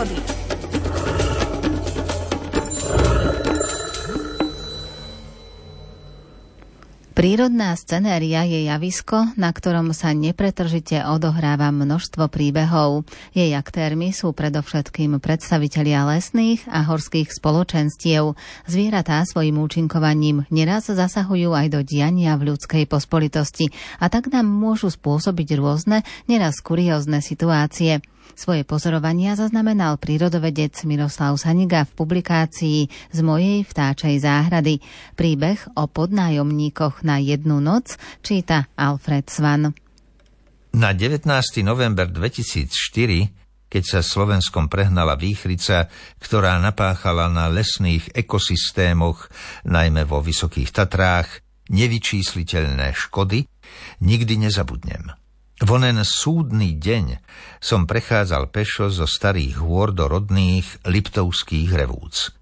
prírody. Prírodná scenéria je javisko, na ktorom sa nepretržite odohráva množstvo príbehov. Jej aktérmi sú predovšetkým predstavitelia lesných a horských spoločenstiev. Zvieratá svojim účinkovaním neraz zasahujú aj do diania v ľudskej pospolitosti a tak nám môžu spôsobiť rôzne, neraz kuriózne situácie. Svoje pozorovania zaznamenal prírodovedec Miroslav Saniga v publikácii z mojej vtáčej záhrady. Príbeh o podnájomníkoch na jednu noc číta Alfred Svan. Na 19. november 2004, keď sa Slovenskom prehnala výchrica, ktorá napáchala na lesných ekosystémoch, najmä vo Vysokých Tatrách, nevyčísliteľné škody, nikdy nezabudnem. V onen súdny deň som prechádzal pešo zo starých hôr do rodných liptovských revúc.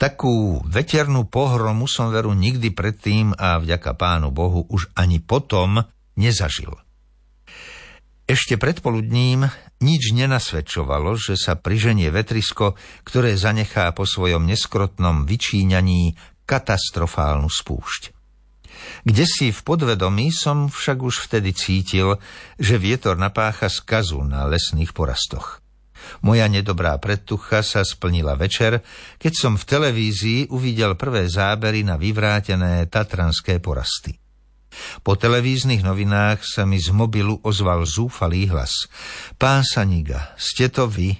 Takú veternú pohromu som veru nikdy predtým a vďaka pánu Bohu už ani potom nezažil. Ešte predpoludním nič nenasvedčovalo, že sa priženie vetrisko, ktoré zanechá po svojom neskrotnom vyčíňaní katastrofálnu spúšť. Kde si v podvedomí som však už vtedy cítil, že vietor napácha skazu na lesných porastoch. Moja nedobrá predtucha sa splnila večer, keď som v televízii uvidel prvé zábery na vyvrátené tatranské porasty. Po televíznych novinách sa mi z mobilu ozval zúfalý hlas. Pán Saniga, ste to vy?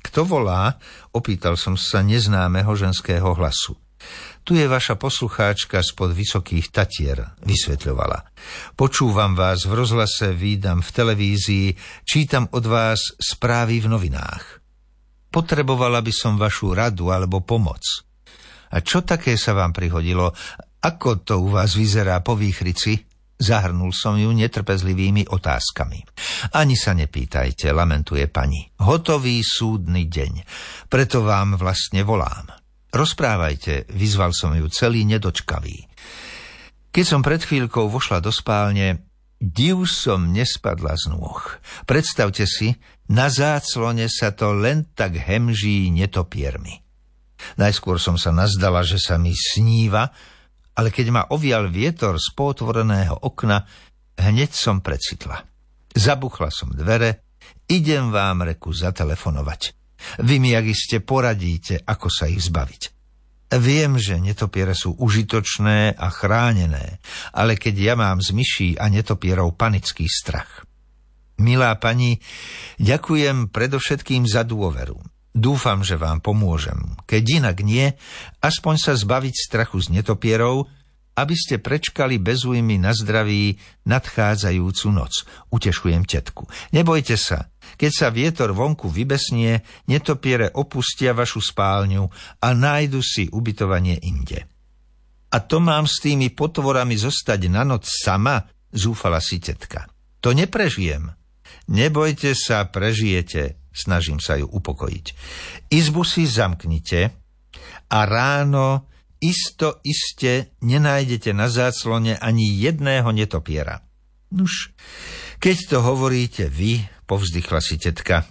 Kto volá? Opýtal som sa neznámeho ženského hlasu. Tu je vaša poslucháčka spod Vysokých Tatier, vysvetľovala. Počúvam vás v rozhlase, výdam v televízii, čítam od vás správy v novinách. Potrebovala by som vašu radu alebo pomoc. A čo také sa vám prihodilo? Ako to u vás vyzerá po výchrici? Zahrnul som ju netrpezlivými otázkami. Ani sa nepýtajte, lamentuje pani. Hotový súdny deň. Preto vám vlastne volám. Rozprávajte, vyzval som ju celý nedočkavý. Keď som pred chvíľkou vošla do spálne, div som nespadla z nôh. Predstavte si, na záclone sa to len tak hemží netopiermi. Najskôr som sa nazdala, že sa mi sníva, ale keď ma ovial vietor z potvoreného okna, hneď som precitla. Zabuchla som dvere, idem vám reku zatelefonovať. Vy mi, ak iste, poradíte, ako sa ich zbaviť. Viem, že netopiere sú užitočné a chránené, ale keď ja mám z myší a netopierov panický strach. Milá pani, ďakujem predovšetkým za dôveru. Dúfam, že vám pomôžem. Keď inak nie, aspoň sa zbaviť strachu z netopierov aby ste prečkali bez újmy na zdraví nadchádzajúcu noc. Utešujem tetku. Nebojte sa, keď sa vietor vonku vybesnie, netopiere opustia vašu spálňu a nájdu si ubytovanie inde. A to mám s tými potvorami zostať na noc sama, zúfala si tetka. To neprežijem. Nebojte sa, prežijete, snažím sa ju upokojiť. Izbu si zamknite a ráno isto iste nenájdete na záclone ani jedného netopiera. Nuž, keď to hovoríte vy, povzdychla si tetka.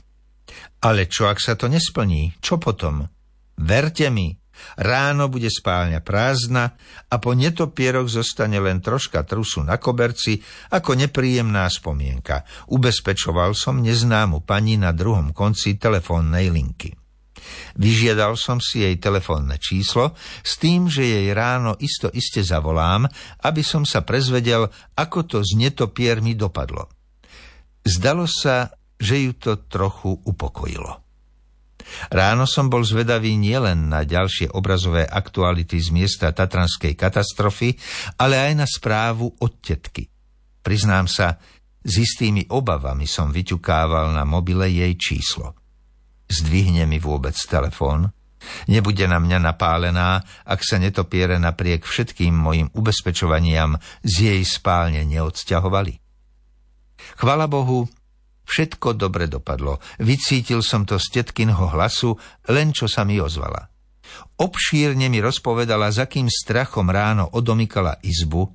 Ale čo, ak sa to nesplní? Čo potom? Verte mi, ráno bude spálňa prázdna a po netopieroch zostane len troška trusu na koberci ako nepríjemná spomienka. Ubezpečoval som neznámu pani na druhom konci telefónnej linky. Vyžiadal som si jej telefónne číslo s tým, že jej ráno isto iste zavolám, aby som sa prezvedel, ako to s netopiermi dopadlo. Zdalo sa, že ju to trochu upokojilo. Ráno som bol zvedavý nielen na ďalšie obrazové aktuality z miesta Tatranskej katastrofy, ale aj na správu od tetky. Priznám sa, s istými obavami som vyťukával na mobile jej číslo. Zdvihne mi vôbec telefón? Nebude na mňa napálená, ak sa netopiere napriek všetkým mojim ubezpečovaniam z jej spálne neodsťahovali. Chvala Bohu, všetko dobre dopadlo. Vycítil som to z tetkinho hlasu, len čo sa mi ozvala. Obšírne mi rozpovedala, za akým strachom ráno odomykala izbu,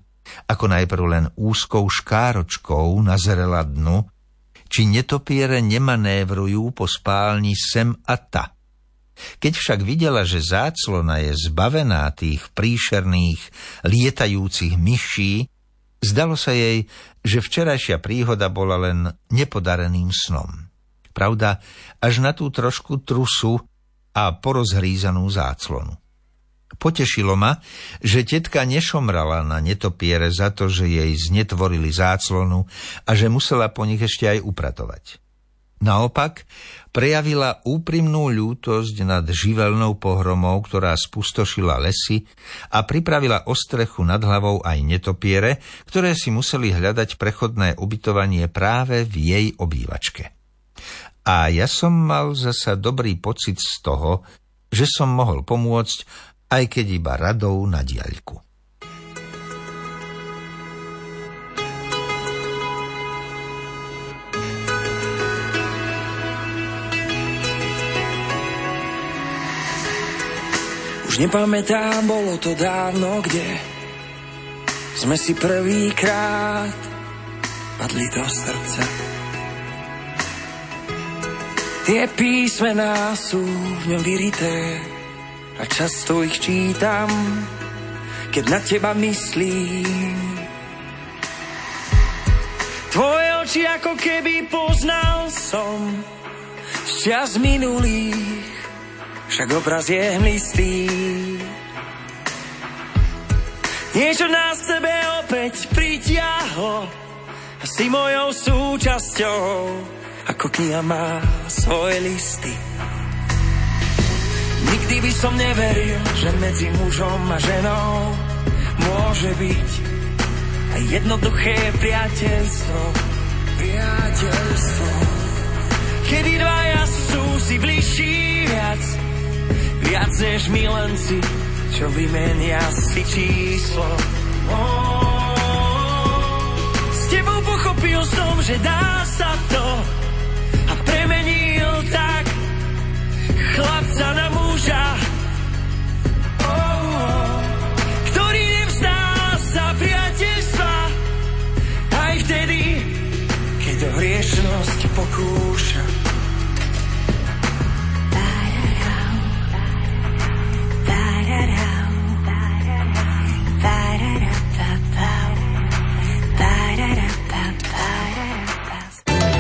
ako najprv len úzkou škáročkou nazrela dnu, či netopiere nemanévrujú po spálni sem a ta. Keď však videla, že záclona je zbavená tých príšerných, lietajúcich myší, zdalo sa jej, že včerajšia príhoda bola len nepodareným snom. Pravda, až na tú trošku trusu a porozhrízanú záclonu. Potešilo ma, že tetka nešomrala na netopiere za to, že jej znetvorili záclonu a že musela po nich ešte aj upratovať. Naopak, prejavila úprimnú ľútosť nad živelnou pohromou, ktorá spustošila lesy a pripravila ostrechu nad hlavou aj netopiere, ktoré si museli hľadať prechodné ubytovanie práve v jej obývačke. A ja som mal zasa dobrý pocit z toho, že som mohol pomôcť aj keď iba radou na diaľku. Už nepamätám, bolo to dávno, kde sme si prvýkrát padli do srdca. Tie písmená sú v ňom vyrité, a často ich čítam, keď na teba myslím. Tvoje oči ako keby poznal som čas minulých, však obraz je hmlistý. Niečo nás sebe opäť pritiahlo a si mojou súčasťou, ako kniha má svoje listy. Nikdy by som neveril, že medzi mužom a ženou môže byť aj jednoduché priateľstvo. Priateľstvo. Kedy dvaja sú si bližší viac, viac než milenci, čo vymenia si číslo. s tebou pochopil som, že dá sa to 我哭